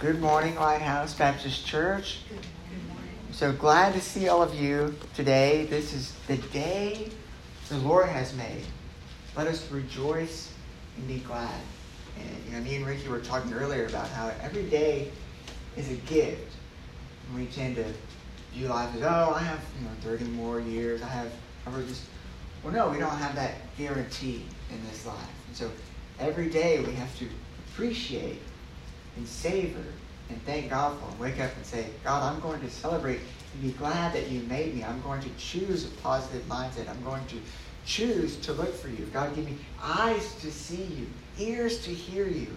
Good morning, Lighthouse Baptist Church. I'm so glad to see all of you today. This is the day the Lord has made. Let us rejoice and be glad. And you know, me and Ricky were talking earlier about how every day is a gift. And we tend to view life as, oh, I have you know 30 more years. I have, I just, well, no, we don't have that guarantee in this life. And so every day we have to appreciate and savor and thank God for them. Wake up and say, God, I'm going to celebrate and be glad that you made me. I'm going to choose a positive mindset. I'm going to choose to look for you. God, give me eyes to see you, ears to hear you,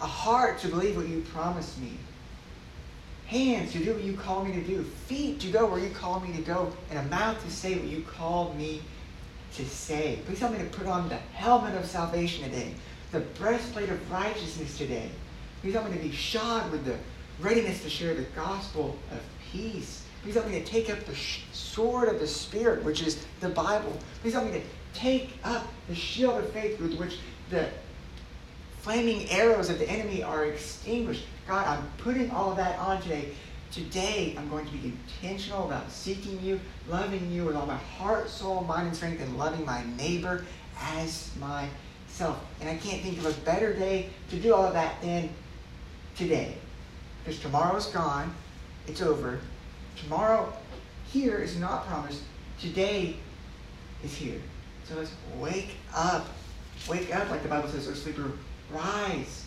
a heart to believe what you promised me, hands to do what you call me to do, feet to go where you call me to go, and a mouth to say what you called me to say. Please help me to put on the helmet of salvation today, the breastplate of righteousness today Please help me to be shod with the readiness to share the gospel of peace. Please help me to take up the sword of the Spirit, which is the Bible. Please help me to take up the shield of faith with which the flaming arrows of the enemy are extinguished. God, I'm putting all of that on today. Today, I'm going to be intentional about seeking you, loving you with all my heart, soul, mind, and strength, and loving my neighbor as myself. And I can't think of a better day to do all of that than today. Because tomorrow's gone, it's over. Tomorrow here is not promised. Today is here. So let's wake up. Wake up, like the Bible says, O sleeper, rise,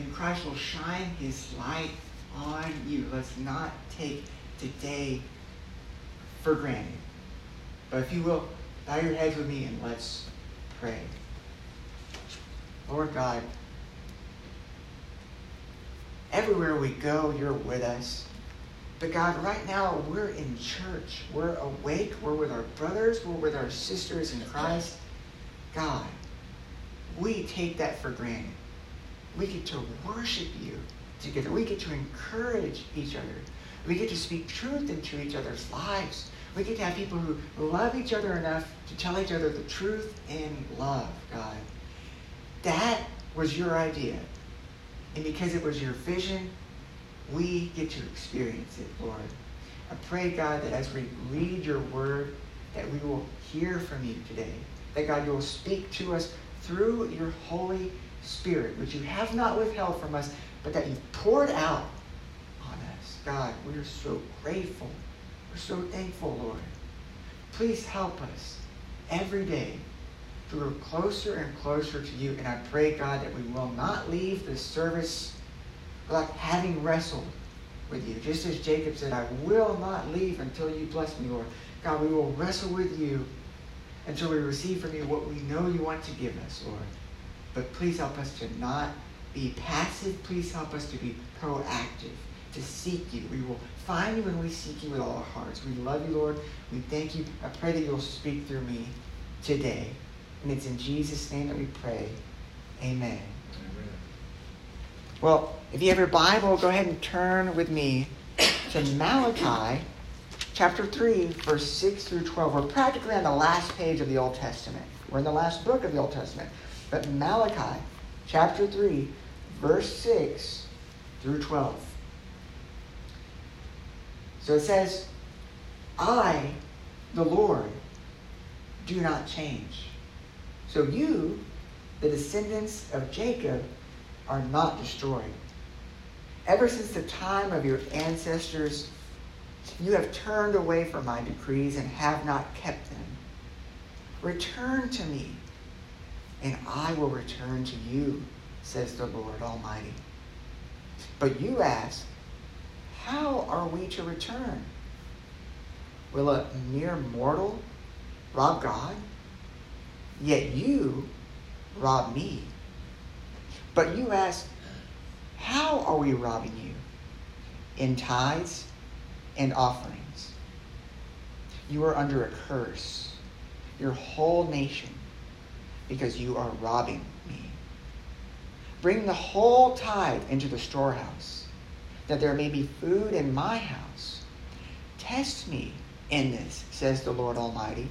and Christ will shine his light on you. Let's not take today for granted. But if you will, bow your heads with me and let's pray. Lord God, Everywhere we go, you're with us. But God, right now, we're in church. We're awake. We're with our brothers. We're with our sisters in Christ. God, we take that for granted. We get to worship you together. We get to encourage each other. We get to speak truth into each other's lives. We get to have people who love each other enough to tell each other the truth in love, God. That was your idea. And because it was your vision, we get to experience it, Lord. I pray, God, that as we read your word, that we will hear from you today. That, God, you will speak to us through your Holy Spirit, which you have not withheld from us, but that you've poured out on us. God, we are so grateful. We're so thankful, Lord. Please help us every day grow closer and closer to you. And I pray, God, that we will not leave this service without having wrestled with you. Just as Jacob said, I will not leave until you bless me, Lord. God, we will wrestle with you until we receive from you what we know you want to give us, Lord. But please help us to not be passive. Please help us to be proactive, to seek you. We will find you when we seek you with all our hearts. We love you, Lord. We thank you. I pray that you'll speak through me today. And it's in Jesus' name that we pray. Amen. Amen. Well, if you have your Bible, go ahead and turn with me to Malachi chapter 3, verse 6 through 12. We're practically on the last page of the Old Testament. We're in the last book of the Old Testament. But Malachi chapter 3, verse 6 through 12. So it says, I, the Lord, do not change. So you, the descendants of Jacob, are not destroyed. Ever since the time of your ancestors, you have turned away from my decrees and have not kept them. Return to me, and I will return to you, says the Lord Almighty. But you ask, How are we to return? Will a mere mortal rob God? Yet you rob me. But you ask, How are we robbing you? In tithes and offerings. You are under a curse, your whole nation, because you are robbing me. Bring the whole tithe into the storehouse, that there may be food in my house. Test me in this, says the Lord Almighty,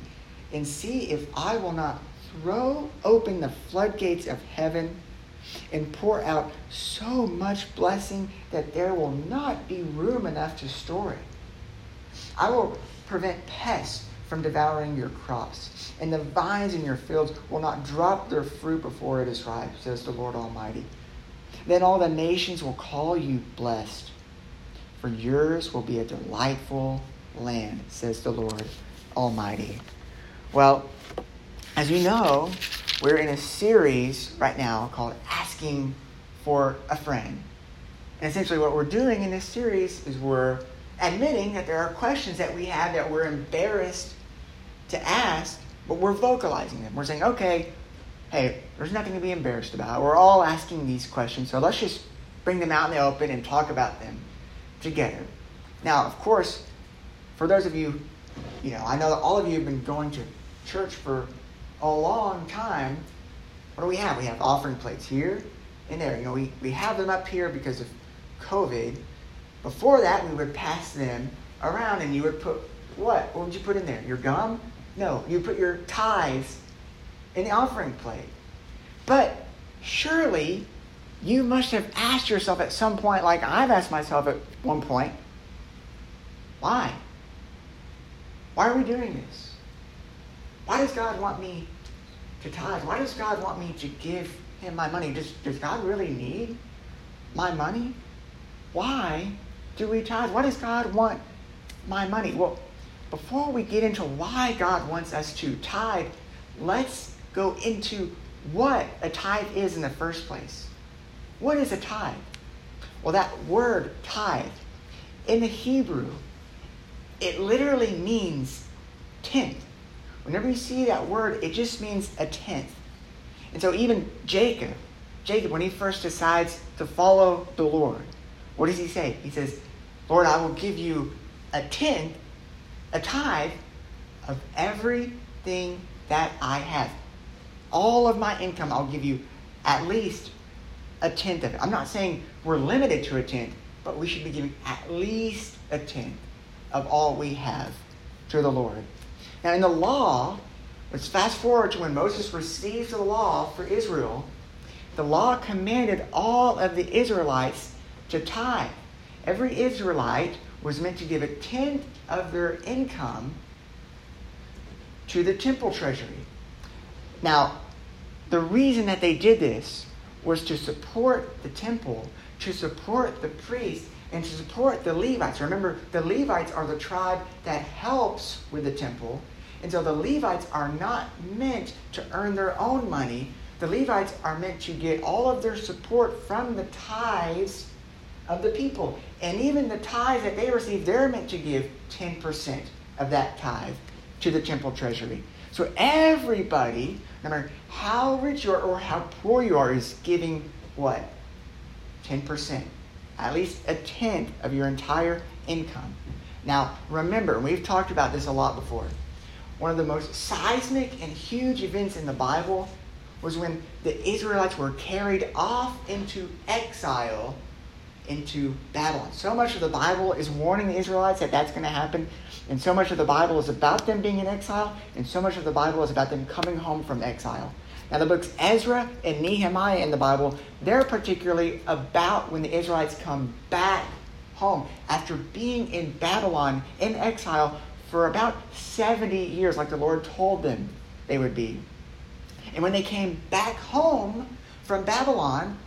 and see if I will not throw open the floodgates of heaven and pour out so much blessing that there will not be room enough to store it. I will prevent pests from devouring your crops, and the vines in your fields will not drop their fruit before it is ripe, says the Lord Almighty. Then all the nations will call you blessed, for yours will be a delightful land, says the Lord Almighty. Well, as we know, we're in a series right now called Asking for a Friend. And essentially, what we're doing in this series is we're admitting that there are questions that we have that we're embarrassed to ask, but we're vocalizing them. We're saying, okay, hey, there's nothing to be embarrassed about. We're all asking these questions, so let's just bring them out in the open and talk about them together. Now, of course, for those of you, you know, I know that all of you have been going to church for a long time. What do we have? We have offering plates here and there. You know, we, we have them up here because of COVID. Before that, we would pass them around and you would put what? What would you put in there? Your gum? No, you put your tithes in the offering plate. But surely you must have asked yourself at some point, like I've asked myself at one point, why? Why are we doing this? Why does God want me to tithe? Why does God want me to give him my money? Does, does God really need my money? Why do we tithe? Why does God want my money? Well, before we get into why God wants us to tithe, let's go into what a tithe is in the first place. What is a tithe? Well, that word tithe in the Hebrew it literally means tenth. Whenever you see that word, it just means a tenth. And so even Jacob, Jacob, when he first decides to follow the Lord, what does he say? He says, Lord, I will give you a tenth, a tithe of everything that I have. All of my income, I'll give you at least a tenth of it. I'm not saying we're limited to a tenth, but we should be giving at least a tenth of all we have to the Lord. Now, in the law, let's fast forward to when Moses received the law for Israel. The law commanded all of the Israelites to tithe. Every Israelite was meant to give a tenth of their income to the temple treasury. Now, the reason that they did this was to support the temple, to support the priests, and to support the Levites. Remember, the Levites are the tribe that helps with the temple. And so the Levites are not meant to earn their own money. The Levites are meant to get all of their support from the tithes of the people. And even the tithes that they receive, they're meant to give 10% of that tithe to the temple treasury. So everybody, no matter how rich you are or how poor you are, is giving what? 10% at least a tenth of your entire income. Now, remember, we've talked about this a lot before. One of the most seismic and huge events in the Bible was when the Israelites were carried off into exile into Babylon. So much of the Bible is warning the Israelites that that's going to happen, and so much of the Bible is about them being in exile, and so much of the Bible is about them coming home from exile. Now, the books Ezra and Nehemiah in the Bible, they're particularly about when the Israelites come back home after being in Babylon in exile for about 70 years, like the Lord told them they would be. And when they came back home from Babylon,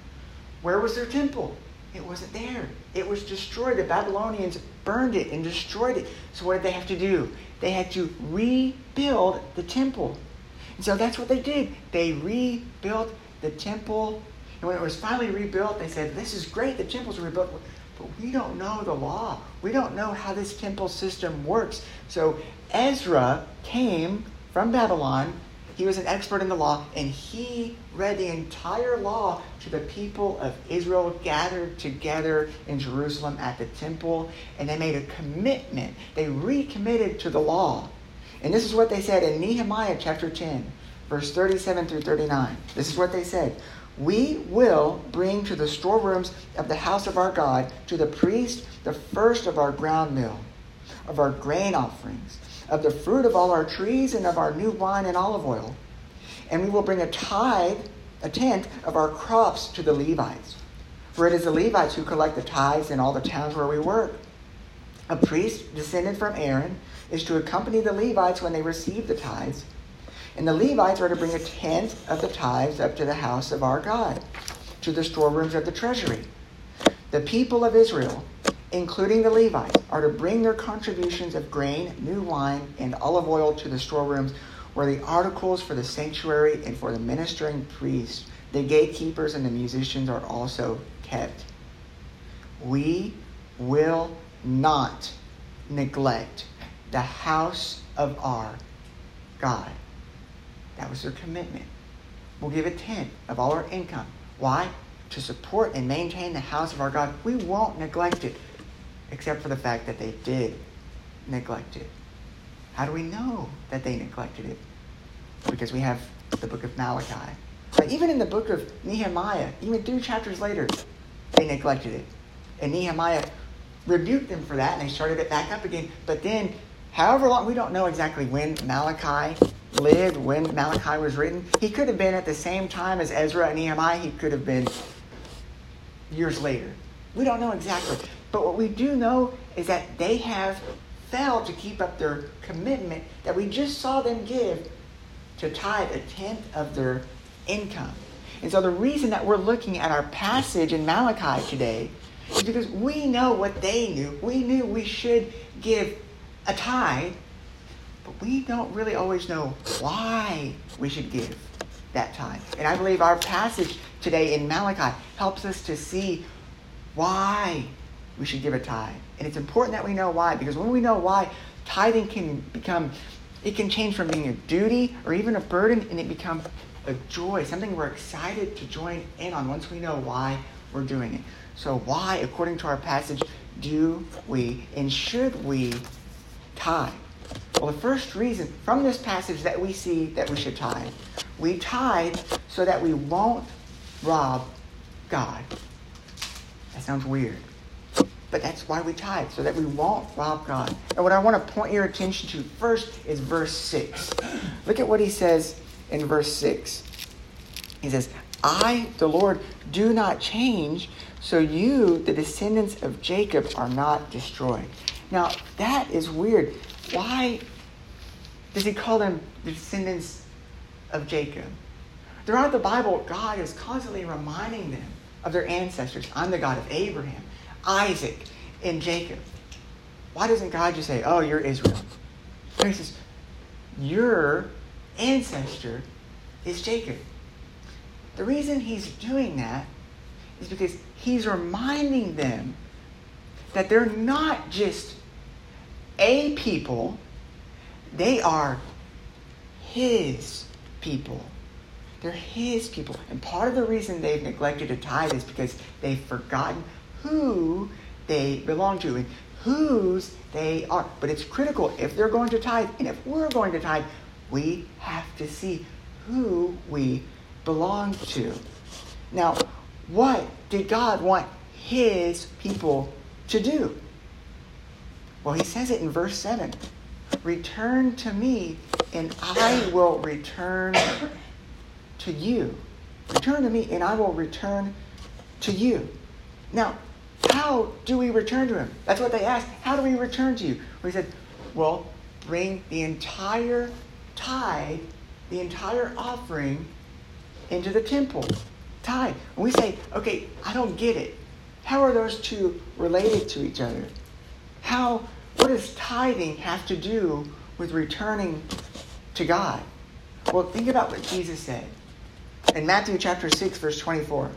where was their temple? It wasn't there. It was destroyed. The Babylonians burned it and destroyed it. So, what did they have to do? They had to rebuild the temple. And so that's what they did. They rebuilt the temple. And when it was finally rebuilt, they said, This is great, the temple's rebuilt. But we don't know the law. We don't know how this temple system works. So Ezra came from Babylon. He was an expert in the law, and he read the entire law to the people of Israel gathered together in Jerusalem at the temple, and they made a commitment. They recommitted to the law. And this is what they said in Nehemiah chapter 10, verse 37 through 39. This is what they said. We will bring to the storerooms of the house of our God, to the priest, the first of our ground meal, of our grain offerings, of the fruit of all our trees, and of our new wine and olive oil. And we will bring a tithe a tenth of our crops to the Levites. For it is the Levites who collect the tithes in all the towns where we work. A priest descended from Aaron is to accompany the Levites when they receive the tithes. And the Levites are to bring a tenth of the tithes up to the house of our God, to the storerooms of the treasury. The people of Israel, including the Levites, are to bring their contributions of grain, new wine, and olive oil to the storerooms where the articles for the sanctuary and for the ministering priests, the gatekeepers, and the musicians are also kept. We will not neglect the house of our God. That was their commitment. We'll give a tenth of all our income. Why? To support and maintain the house of our God. We won't neglect it, except for the fact that they did neglect it. How do we know that they neglected it? Because we have the book of Malachi. But even in the book of Nehemiah, even two chapters later, they neglected it. And Nehemiah rebuked them for that, and they started it back up again. But then, however long, we don't know exactly when Malachi lived, when Malachi was written. He could have been at the same time as Ezra and Nehemiah. He could have been years later. We don't know exactly. But what we do know is that they have failed to keep up their commitment that we just saw them give to tithe a tenth of their income. And so the reason that we're looking at our passage in Malachi today is because we know what they knew. We knew we should give a tithe, but we don't really always know why we should give that tithe. And I believe our passage today in Malachi helps us to see why we should give a tithe. And it's important that we know why, because when we know why, tithing can become, it can change from being a duty or even a burden, and it becomes a joy, something we're excited to join in on once we know why we're doing it. So, why, according to our passage, do we and should we tithe? Well, the first reason from this passage that we see that we should tithe, we tithe so that we won't rob God. That sounds weird. But that's why we tithe, so that we won't rob God. And what I want to point your attention to first is verse 6. Look at what he says in verse 6. He says, I, the Lord, do not change, so you, the descendants of Jacob, are not destroyed. Now, that is weird. Why does he call them the descendants of Jacob? Throughout the Bible, God is constantly reminding them of their ancestors. I'm the God of Abraham, Isaac, and Jacob. Why doesn't God just say, Oh, you're Israel? he says, Your ancestor is Jacob. The reason he's doing that is because he's reminding them that they're not just a people, they are his people. They're his people. And part of the reason they've neglected to tithe is because they've forgotten who they belong to and whose they are. But it's critical if they're going to tithe and if we're going to tithe, we have to see who we belong to. Now, what did God want his people to do? Well, he says it in verse 7 Return to me, and I will return to you. Return to me, and I will return to you. Now, how do we return to him? That's what they asked. How do we return to you? He said, Well, bring the entire tithe, the entire offering into the temple. Tithe. And we say, okay, I don't get it. How are those two related to each other? How, what does tithing have to do with returning to God? Well, think about what Jesus said in Matthew chapter 6, verse 24.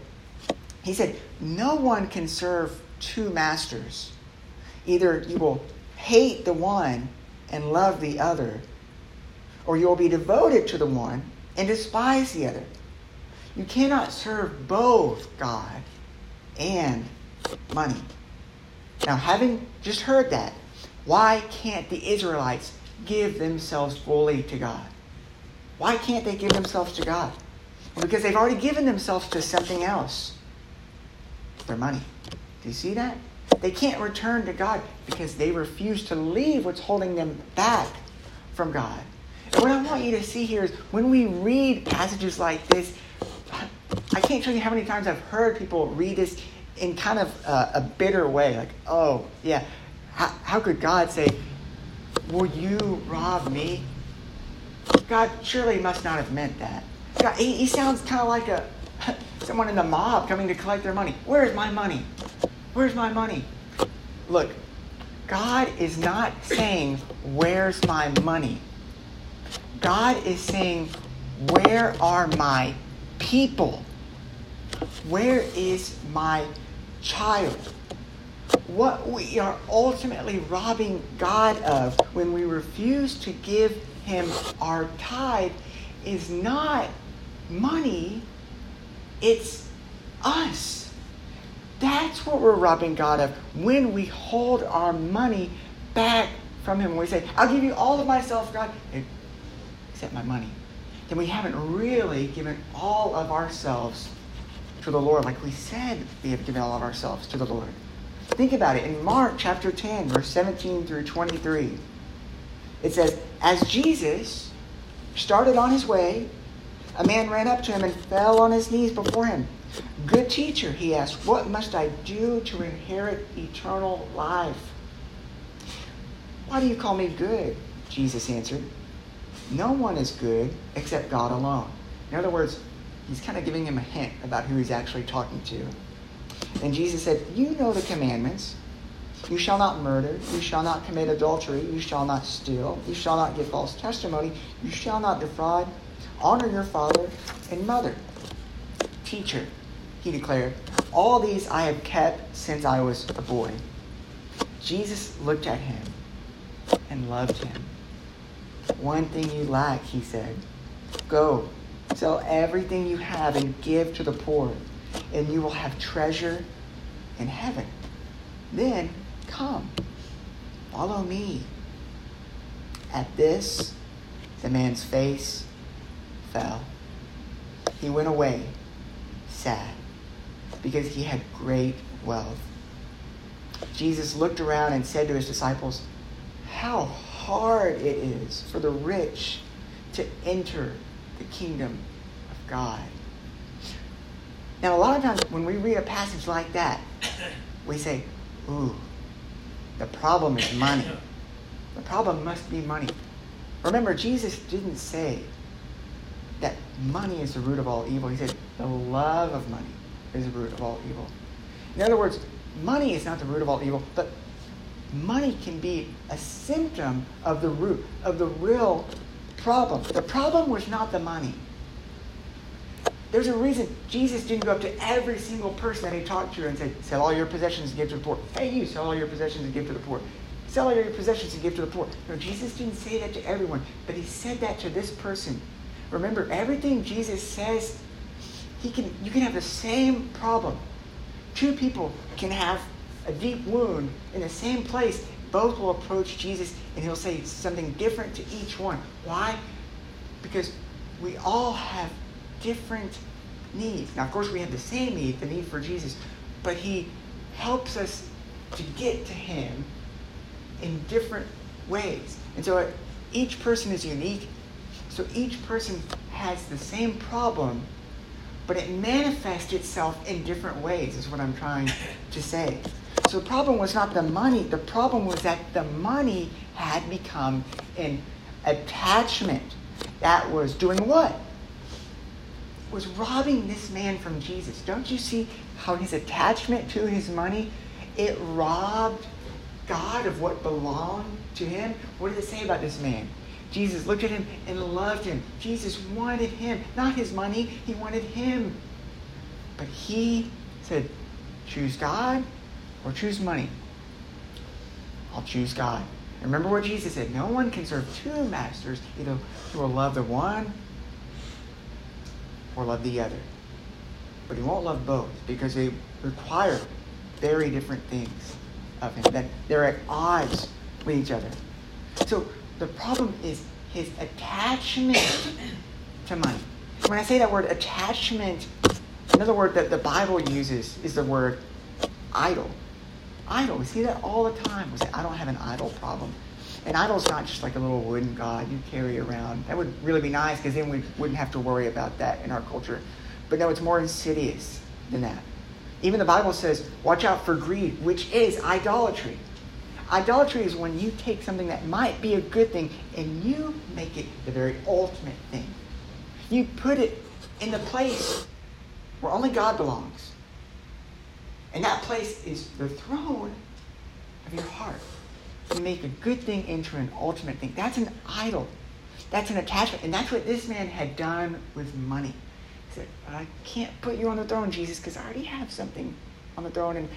He said, No one can serve two masters. Either you will hate the one and love the other, or you will be devoted to the one and despise the other. You cannot serve both God and money. Now, having just heard that, why can't the Israelites give themselves fully to God? Why can't they give themselves to God? Because they've already given themselves to something else their money. Do you see that? They can't return to God because they refuse to leave what's holding them back from God. What I want you to see here is when we read passages like this, I can't tell you how many times I've heard people read this in kind of a, a bitter way, like, oh, yeah, how, how could God say, Will you rob me? God surely must not have meant that. God, he, he sounds kind of like a someone in the mob coming to collect their money. Where's my money? Where's my money? Look, God is not saying, Where's my money? God is saying, Where are my people? Where is my child? What we are ultimately robbing God of when we refuse to give Him our tithe is not money, it's us. That's what we're robbing God of when we hold our money back from Him. When we say, I'll give you all of myself, God, except my money. Then we haven't really given all of ourselves to the Lord like we said we have given all of ourselves to the Lord. Think about it. In Mark chapter 10, verse 17 through 23, it says, As Jesus started on his way, a man ran up to him and fell on his knees before him. Good teacher, he asked, what must I do to inherit eternal life? Why do you call me good? Jesus answered. No one is good except God alone. In other words, he's kind of giving him a hint about who he's actually talking to. And Jesus said, You know the commandments. You shall not murder. You shall not commit adultery. You shall not steal. You shall not give false testimony. You shall not defraud. Honor your father and mother. Teacher, he declared, all these I have kept since I was a boy. Jesus looked at him and loved him. One thing you lack, he said. Go, sell everything you have and give to the poor, and you will have treasure in heaven. Then come, follow me. At this, the man's face fell. He went away sad because he had great wealth. Jesus looked around and said to his disciples, How hard it is for the rich to enter the kingdom of God. Now, a lot of times when we read a passage like that, we say, Ooh, the problem is money. The problem must be money. Remember, Jesus didn't say that money is the root of all evil. He said the love of money is the root of all evil. In other words, money is not the root of all evil, but money can be a symptom of the root, of the real problem. The problem was not the money. There's a reason Jesus didn't go up to every single person that he talked to and said, Sell all your possessions and give to the poor. Hey, you, sell all your possessions and give to the poor. Sell all your possessions and give to the poor. No, Jesus didn't say that to everyone, but he said that to this person. Remember, everything Jesus says, he can, you can have the same problem. Two people can have a deep wound in the same place. Both will approach Jesus and he'll say something different to each one. Why? Because we all have different needs. Now, of course, we have the same need, the need for Jesus, but he helps us to get to him in different ways. And so each person is unique so each person has the same problem, but it manifests itself in different ways, is what I'm trying to say. So the problem was not the money, the problem was that the money had become an attachment that was doing what? Was robbing this man from Jesus. Don't you see how his attachment to his money, it robbed God of what belonged to him? What did it say about this man? Jesus looked at him and loved him. Jesus wanted him, not his money, he wanted him. But he said, choose God or choose money. I'll choose God. Remember what Jesus said no one can serve two masters. Either he will love the one or love the other. But he won't love both because they require very different things of him, that they're at odds with each other. So the problem is his attachment to money. When I say that word attachment, another word that the Bible uses is the word idol. Idol. We see that all the time. We say, I don't have an idol problem. An idol's not just like a little wooden god you carry around. That would really be nice because then we wouldn't have to worry about that in our culture. But no, it's more insidious than that. Even the Bible says, watch out for greed, which is idolatry. Idolatry is when you take something that might be a good thing and you make it the very ultimate thing. You put it in the place where only God belongs. And that place is the throne of your heart. You make a good thing into an ultimate thing. That's an idol. That's an attachment. And that's what this man had done with money. He said, I can't put you on the throne, Jesus, because I already have something on the throne. And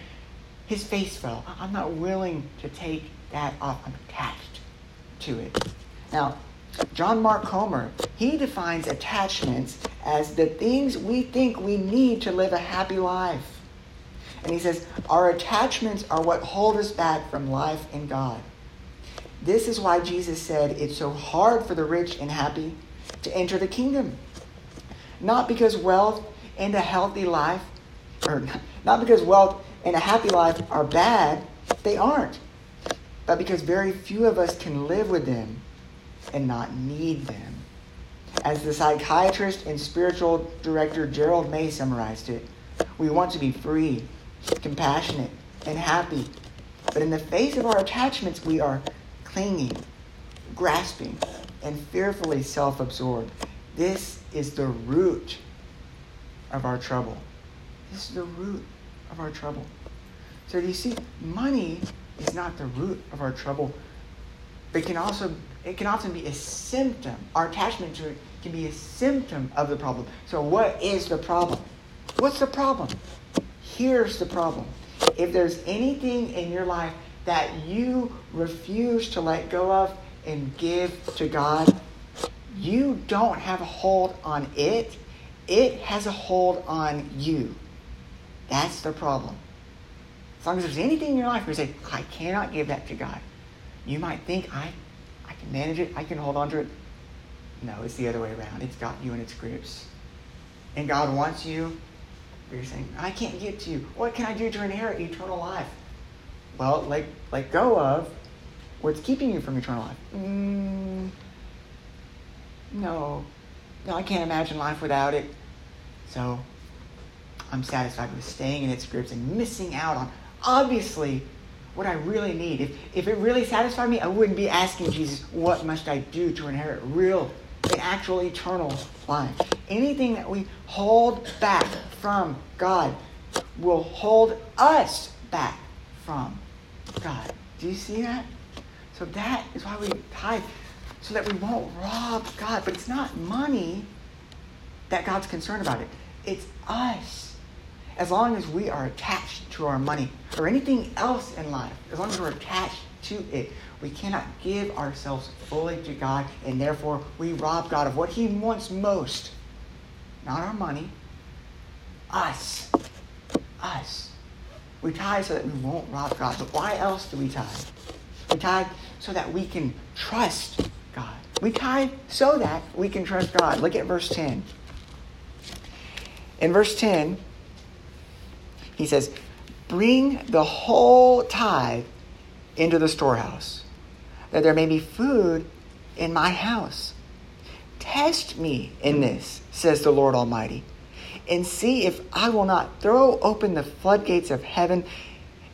his face fell. I'm not willing to take that off. I'm attached to it. Now, John Mark Comer, he defines attachments as the things we think we need to live a happy life. And he says, Our attachments are what hold us back from life in God. This is why Jesus said it's so hard for the rich and happy to enter the kingdom. Not because wealth and a healthy life, or not because wealth and a happy life are bad, they aren't. But because very few of us can live with them and not need them. As the psychiatrist and spiritual director Gerald May summarized it, we want to be free, compassionate, and happy. But in the face of our attachments, we are clinging, grasping, and fearfully self absorbed. This is the root of our trouble. This is the root of our trouble. So, do you see? Money is not the root of our trouble, but can also it can often be a symptom. Our attachment to it can be a symptom of the problem. So, what is the problem? What's the problem? Here's the problem. If there's anything in your life that you refuse to let go of and give to God, you don't have a hold on it. It has a hold on you. That's the problem. As long as there's anything in your life where you say, I cannot give that to God, you might think, I, I can manage it, I can hold on to it. No, it's the other way around. It's got you in its grips. And God wants you, you're saying, I can't get to you. What can I do to inherit eternal life? Well, let, let go of what's keeping you from eternal life. Mm, no. No, I can't imagine life without it. So I'm satisfied with staying in its grips and missing out on, obviously, what I really need. If, if it really satisfied me, I wouldn't be asking Jesus, what must I do to inherit real and actual eternal life? Anything that we hold back from God will hold us back from God. Do you see that? So that is why we tithe, so that we won't rob God. But it's not money that God's concerned about it. It's us. As long as we are attached to our money or anything else in life, as long as we're attached to it, we cannot give ourselves fully to God, and therefore we rob God of what He wants most. Not our money, us. Us. We tithe so that we won't rob God. But why else do we tithe? We tithe so that we can trust God. We tithe so that we can trust God. Look at verse 10. In verse 10, he says, Bring the whole tithe into the storehouse, that there may be food in my house. Test me in this, says the Lord Almighty, and see if I will not throw open the floodgates of heaven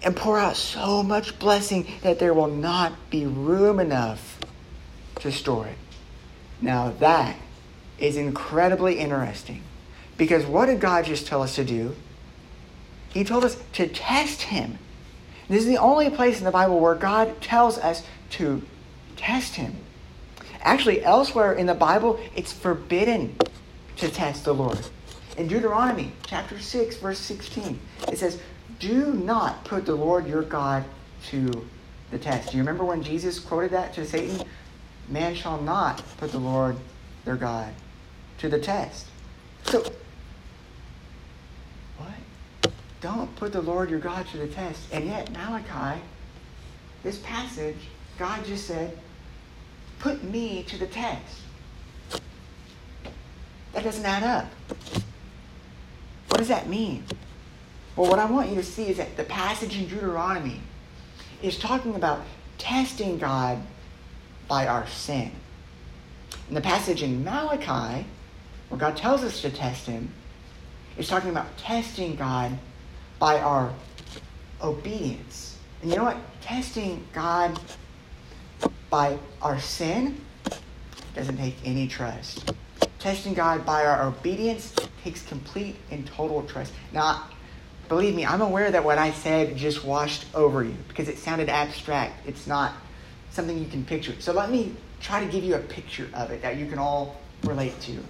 and pour out so much blessing that there will not be room enough to store it. Now, that is incredibly interesting because what did God just tell us to do? He told us to test Him. This is the only place in the Bible where God tells us to test Him. Actually, elsewhere in the Bible, it's forbidden to test the Lord. In Deuteronomy chapter 6, verse 16, it says, Do not put the Lord your God to the test. Do you remember when Jesus quoted that to Satan? Man shall not put the Lord their God to the test. So, what? Don't put the Lord your God to the test. And yet, Malachi, this passage, God just said, Put me to the test. That doesn't add up. What does that mean? Well, what I want you to see is that the passage in Deuteronomy is talking about testing God by our sin. And the passage in Malachi, where God tells us to test Him, is talking about testing God by our obedience. And you know what? Testing God by our sin doesn't take any trust. Testing God by our obedience takes complete and total trust. Now, believe me, I'm aware that what I said just washed over you because it sounded abstract. It's not something you can picture. So let me try to give you a picture of it that you can all relate to.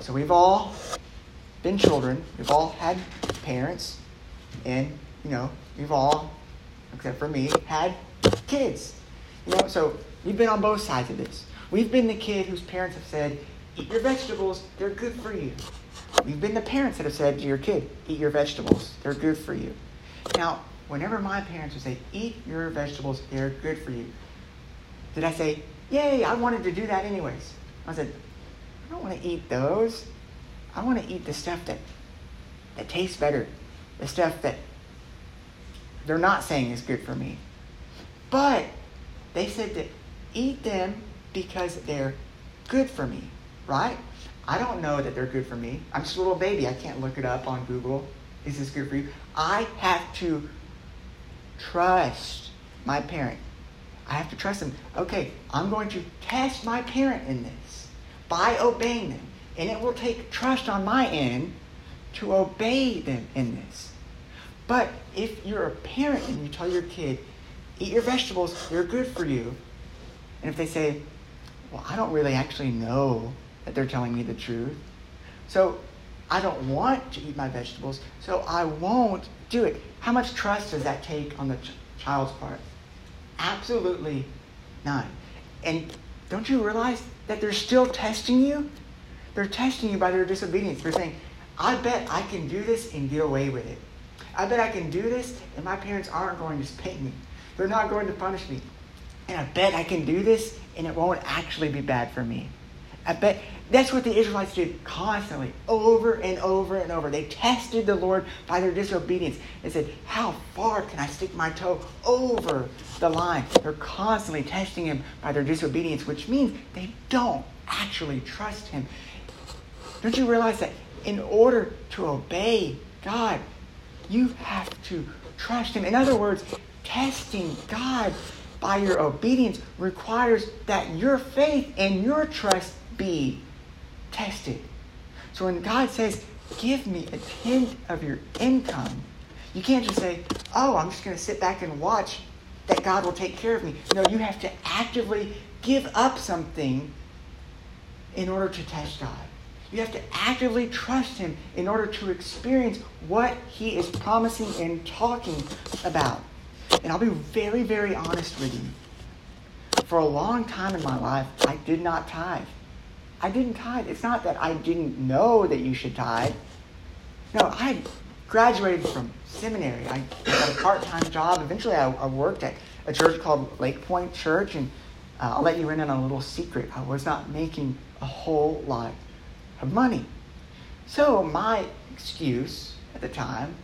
So we've all been children, we've all had parents, and you know, we've all, except for me, had kids. You know, so we've been on both sides of this. We've been the kid whose parents have said, eat your vegetables, they're good for you. We've been the parents that have said to your kid, eat your vegetables, they're good for you. Now, whenever my parents would say, eat your vegetables, they're good for you, did I say, yay, I wanted to do that anyways? I said, I don't want to eat those. I want to eat the stuff that, that tastes better, the stuff that they're not saying is good for me. But they said to eat them because they're good for me, right? I don't know that they're good for me. I'm just a little baby. I can't look it up on Google. Is this good for you? I have to trust my parent. I have to trust them. Okay, I'm going to test my parent in this by obeying them. And it will take trust on my end to obey them in this. But if you're a parent and you tell your kid, eat your vegetables, they're good for you, and if they say, well, I don't really actually know that they're telling me the truth, so I don't want to eat my vegetables, so I won't do it. How much trust does that take on the ch- child's part? Absolutely none. And don't you realize that they're still testing you? They're testing you by their disobedience. They're saying, I bet I can do this and get away with it. I bet I can do this and my parents aren't going to spank me. They're not going to punish me. And I bet I can do this and it won't actually be bad for me. I bet that's what the Israelites did constantly, over and over and over. They tested the Lord by their disobedience. They said, How far can I stick my toe over the line? They're constantly testing him by their disobedience, which means they don't actually trust him. Don't you realize that in order to obey God, you have to trust him? In other words, testing God by your obedience requires that your faith and your trust be tested. So when God says, Give me a tenth of your income, you can't just say, Oh, I'm just going to sit back and watch that God will take care of me. No, you have to actively give up something in order to test God. You have to actively trust Him in order to experience what He is promising and talking about. And I'll be very, very honest with you. For a long time in my life, I did not tithe. I didn't tithe. It's not that I didn't know that you should tithe. No, I graduated from seminary. I got a part time job. Eventually, I, I, worked at a church called Lake Point Church, and uh, I'll let you in on a little secret. I was not making a whole lot money. So, my excuse at the time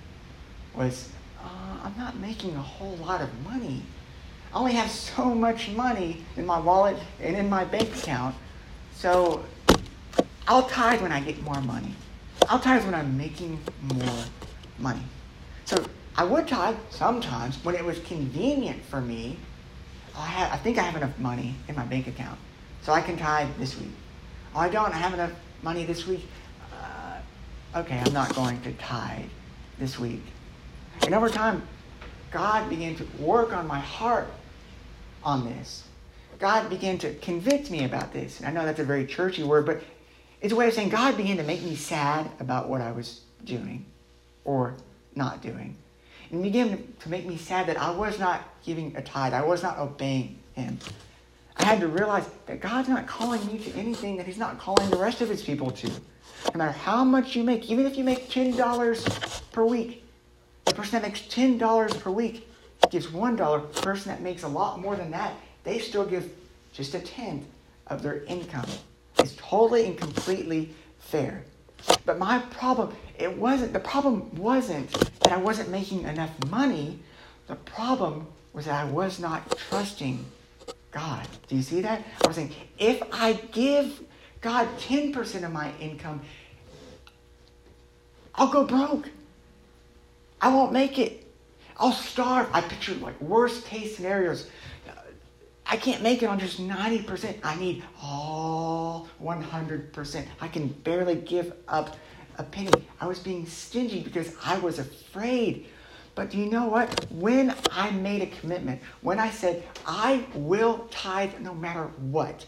was uh, I'm not making a whole lot of money. I only have so much money in my wallet and in my bank account. So I'll tithe when I get more money. I'll tithe when I'm making more money. So I would tithe sometimes when it was convenient for me. I, have, I think I have enough money in my bank account, so I can tithe this week. I don't have enough money this week. Uh, okay, I'm not going to tithe this week. And over time, God began to work on my heart on this. God began to convict me about this. And I know that's a very churchy word, but it's a way of saying God began to make me sad about what I was doing or not doing. And began to make me sad that I was not giving a tithe. I was not obeying Him. I had to realize that God's not calling me to anything that He's not calling the rest of His people to. No matter how much you make, even if you make $10 per week, the person that makes $10 per week gives $1. The person that makes a lot more than that, they still give just a tenth of their income. It's totally and completely fair. But my problem, it wasn't, the problem wasn't that I wasn't making enough money. The problem was that I was not trusting God. Do you see that? I was saying, if I give God 10% of my income, I'll go broke. I won't make it. I'll starve. I pictured like worst case scenarios. I can't make it on just 90%. I need all 100%. I can barely give up a penny. I was being stingy because I was afraid. But do you know what? When I made a commitment, when I said, I will tithe no matter what,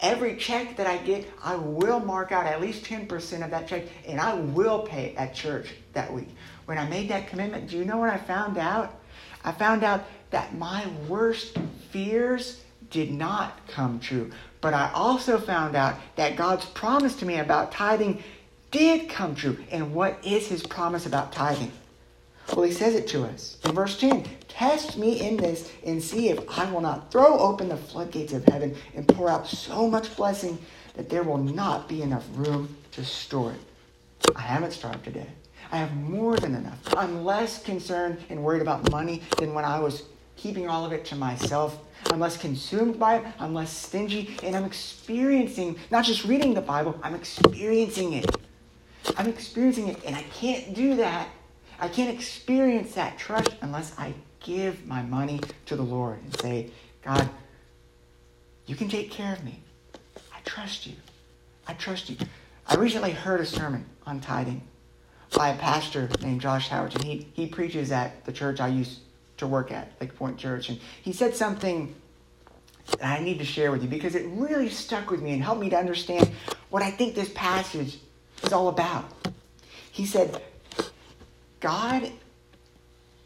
every check that I get, I will mark out at least 10% of that check and I will pay at church that week. When I made that commitment, do you know what I found out? I found out that my worst fears did not come true. But I also found out that God's promise to me about tithing did come true. And what is his promise about tithing? Well, he says it to us in verse 10 Test me in this and see if I will not throw open the floodgates of heaven and pour out so much blessing that there will not be enough room to store it. I haven't starved today. I have more than enough. I'm less concerned and worried about money than when I was keeping all of it to myself. I'm less consumed by it. I'm less stingy. And I'm experiencing, not just reading the Bible, I'm experiencing it. I'm experiencing it. And I can't do that. I can't experience that trust unless I give my money to the Lord and say, God, you can take care of me. I trust you. I trust you. I recently heard a sermon on tithing by a pastor named Josh Howard, and he, he preaches at the church I used to work at, Lakepointe Church. And he said something that I need to share with you because it really stuck with me and helped me to understand what I think this passage is all about. He said, God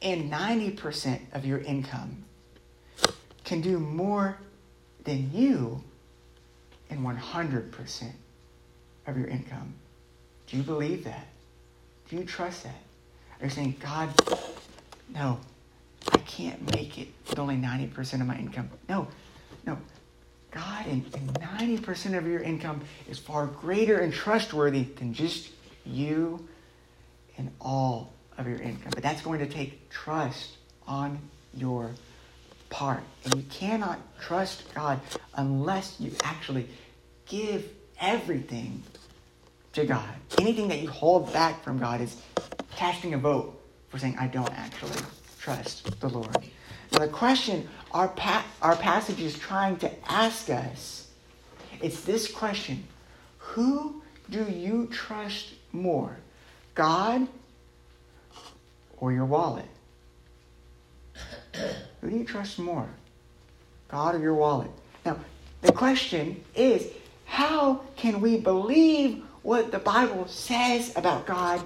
and 90% of your income can do more than you and 100% of your income. Do you believe that? Do you trust that? Are you saying, God, no, I can't make it with only 90% of my income? No, no. God and, and 90% of your income is far greater and trustworthy than just you and all of your income. But that's going to take trust on your part. And you cannot trust God unless you actually give everything to God. Anything that you hold back from God is casting a vote for saying, I don't actually trust the Lord. Now, the question our, pa- our passage is trying to ask us it's this question Who do you trust more, God or your wallet? Who do you trust more, God or your wallet? Now, the question is how can we believe what the Bible says about God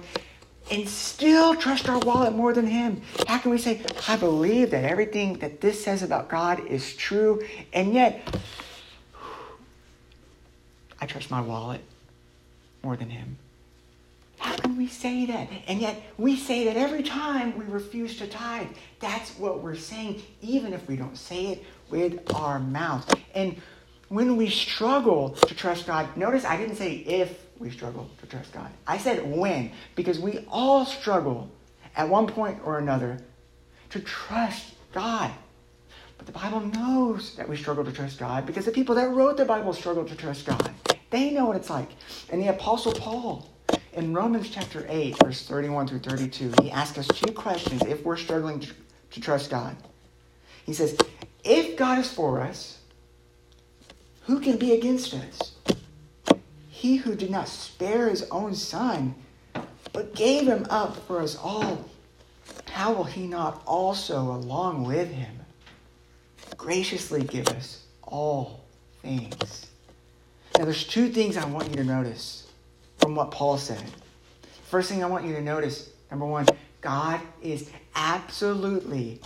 and still trust our wallet more than Him? How can we say, I believe that everything that this says about God is true, and yet I trust my wallet more than Him? How can we say that? And yet we say that every time we refuse to tithe. That's what we're saying, even if we don't say it with our mouth. And when we struggle to trust God, notice I didn't say if we struggle to trust God. I said when, because we all struggle at one point or another to trust God. But the Bible knows that we struggle to trust God because the people that wrote the Bible struggled to trust God. They know what it's like. And the Apostle Paul, in Romans chapter 8, verse 31 through 32, he asks us two questions if we're struggling to, trust God. He says, If God is for us, who can be against us? He who did not spare his own son, but gave him up for us all, how will he not also, along with him, graciously give us all things? Now, there's two things I want you to notice from what Paul said. First thing I want you to notice number one, God is absolutely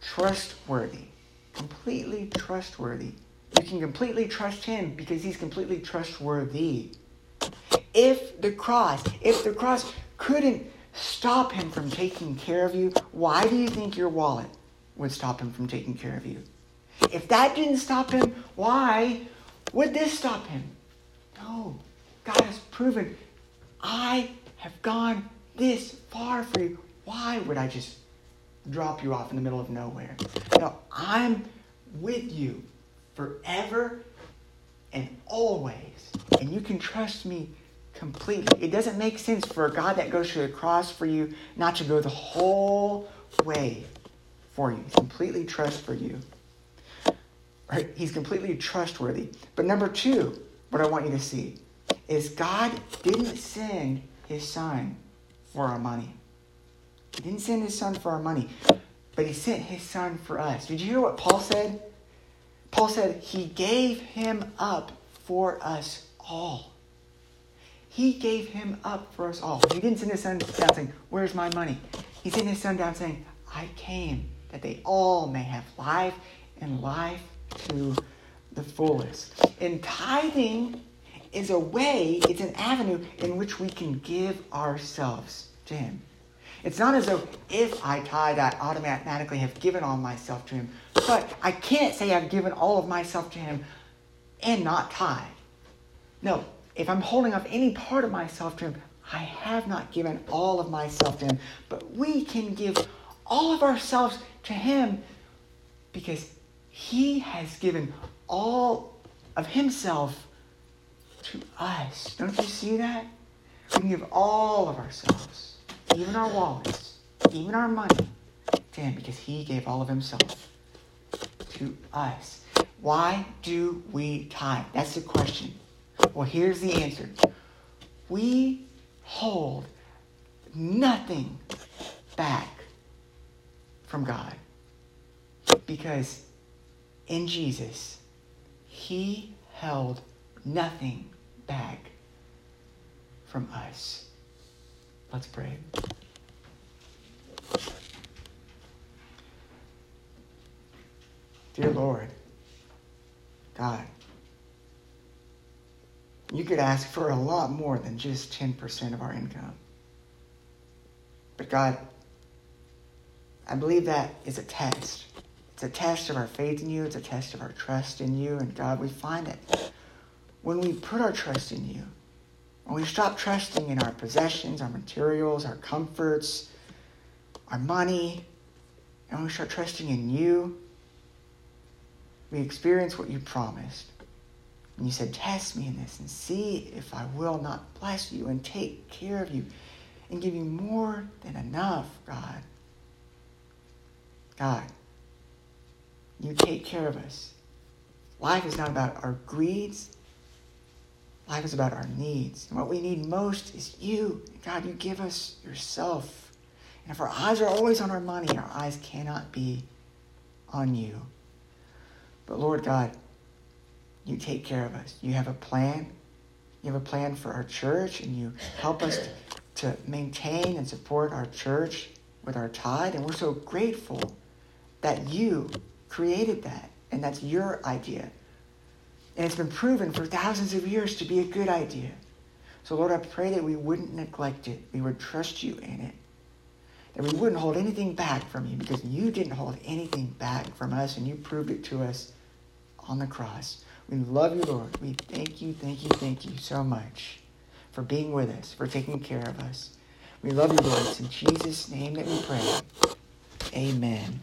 trustworthy, completely trustworthy. You can completely trust him because he's completely trustworthy. If the cross, if the cross couldn't stop him from taking care of you, why do you think your wallet would stop him from taking care of you? If that didn't stop him, why would this stop him? No. God has proven, I have gone this far for you. Why would I just drop you off in the middle of nowhere? No, I'm with you forever and always. And you can trust me completely. It doesn't make sense for a God that goes to the cross for you not to go the whole way for you. Completely trust for you. Right? He's completely trustworthy. But number two, what I want you to see is God didn't send his son for our money. He didn't send his son for our money, but he sent his son for us. Did you hear what Paul said? Paul said he gave him up for us all. He gave him up for us all. He didn't send his son down saying, Where's my money? He sent his son down saying, I came that they all may have life and life to the fullest. And tithing is a way, it's an avenue in which we can give ourselves to Him. It's not as though if I tithe, I automatically have given all myself to Him. But I can't say I've given all of myself to Him and not tithe. No, if I'm holding up any part of myself to Him, I have not given all of myself to Him. But we can give all of ourselves to Him because He has given all of Himself to us. Don't you see that? We can give all of ourselves, even our wallets, even our money, to Him because He gave all of Himself to us. Why do we tithe? That's the question. Well, here's the answer. We hold nothing back from God because in Jesus, He held nothing back from us. Let's pray. Dear Lord, God, you could ask for a lot more than just 10% of our income. But God, I believe that is a test. It's a test of our faith in you, it's a test of our trust in you. And God, we find it when we put our trust in you, when we stop trusting in our possessions, our materials, our comforts, our money, and we start trusting in you, we experience what you promised. And you said, Test me in this and see if I will not bless you and take care of you and give you more than enough, God. God, you take care of us. Life is not about our greeds, Life is about our needs. And what we need most is you. God, you give us yourself. And if our eyes are always on our money, our eyes cannot be on you. But Lord God, you take care of us. You have a plan. You have a plan for our church, and you help us to maintain and support our church with our tithe. And we're so grateful that you created that, and that's your idea. And it's been proven for thousands of years to be a good idea. So, Lord, I pray that we wouldn't neglect it. We would trust you in it. That we wouldn't hold anything back from you because you didn't hold anything back from us and you proved it to us on the cross. We love you, Lord. We thank you, thank you, thank you so much for being with us, for taking care of us. We love you, Lord. It's in Jesus' name that we pray. Amen.